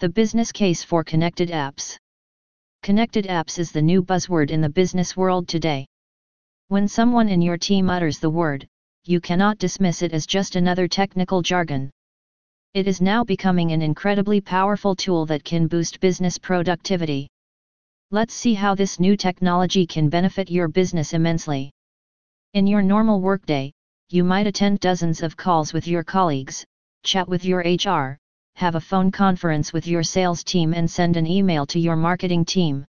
The business case for connected apps. Connected apps is the new buzzword in the business world today. When someone in your team utters the word, you cannot dismiss it as just another technical jargon. It is now becoming an incredibly powerful tool that can boost business productivity. Let's see how this new technology can benefit your business immensely. In your normal workday, you might attend dozens of calls with your colleagues, chat with your HR, have a phone conference with your sales team and send an email to your marketing team.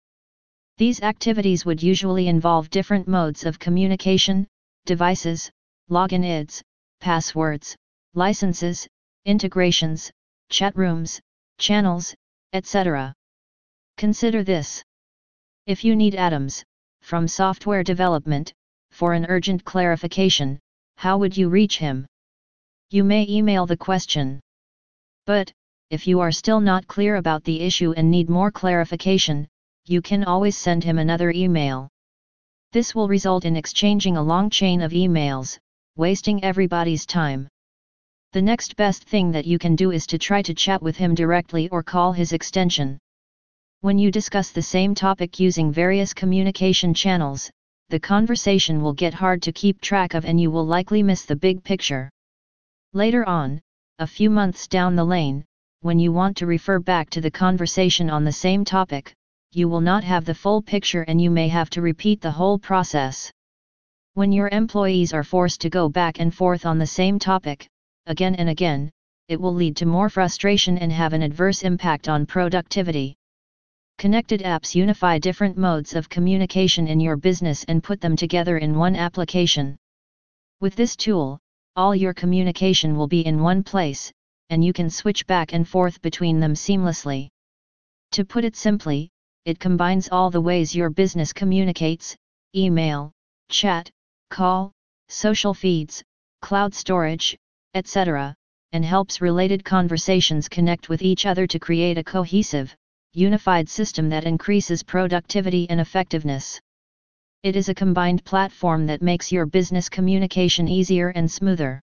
These activities would usually involve different modes of communication, devices, login IDs, passwords, licenses, integrations, chat rooms, channels, etc. Consider this. If you need Adams, from software development, for an urgent clarification, how would you reach him? You may email the question. But, if you are still not clear about the issue and need more clarification, you can always send him another email. This will result in exchanging a long chain of emails, wasting everybody's time. The next best thing that you can do is to try to chat with him directly or call his extension. When you discuss the same topic using various communication channels, the conversation will get hard to keep track of and you will likely miss the big picture. Later on, a few months down the lane, when you want to refer back to the conversation on the same topic, you will not have the full picture and you may have to repeat the whole process. When your employees are forced to go back and forth on the same topic, again and again, it will lead to more frustration and have an adverse impact on productivity. Connected apps unify different modes of communication in your business and put them together in one application. With this tool, all your communication will be in one place, and you can switch back and forth between them seamlessly. To put it simply, it combines all the ways your business communicates email, chat, call, social feeds, cloud storage, etc., and helps related conversations connect with each other to create a cohesive, unified system that increases productivity and effectiveness. It is a combined platform that makes your business communication easier and smoother.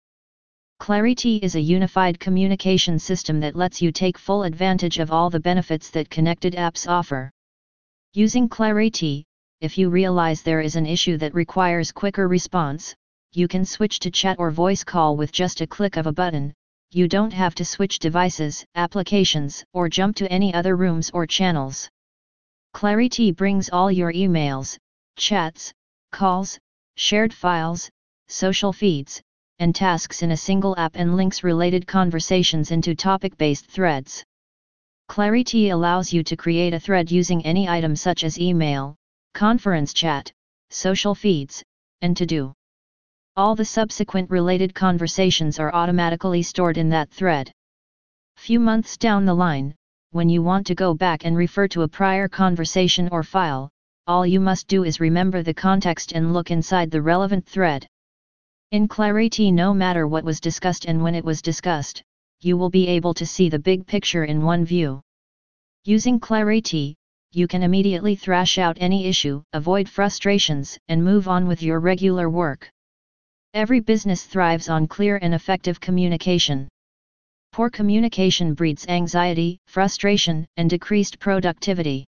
Clariti is a unified communication system that lets you take full advantage of all the benefits that connected apps offer. Using Clariti, if you realize there is an issue that requires quicker response, you can switch to chat or voice call with just a click of a button. You don't have to switch devices, applications, or jump to any other rooms or channels. Clariti brings all your emails, chats, calls, shared files, social feeds, and tasks in a single app and links related conversations into topic-based threads. Clariti allows you to create a thread using any item such as email, conference chat, social feeds, and to-do. All the subsequent related conversations are automatically stored in that thread. Few months down the line, when you want to go back and refer to a prior conversation or file, all you must do is remember the context and look inside the relevant thread. In Clariti no matter what was discussed and when it was discussed, you will be able to see the big picture in one view. Using Clariti, you can immediately thrash out any issue, avoid frustrations, and move on with your regular work. Every business thrives on clear and effective communication. Poor communication breeds anxiety, frustration, and decreased productivity.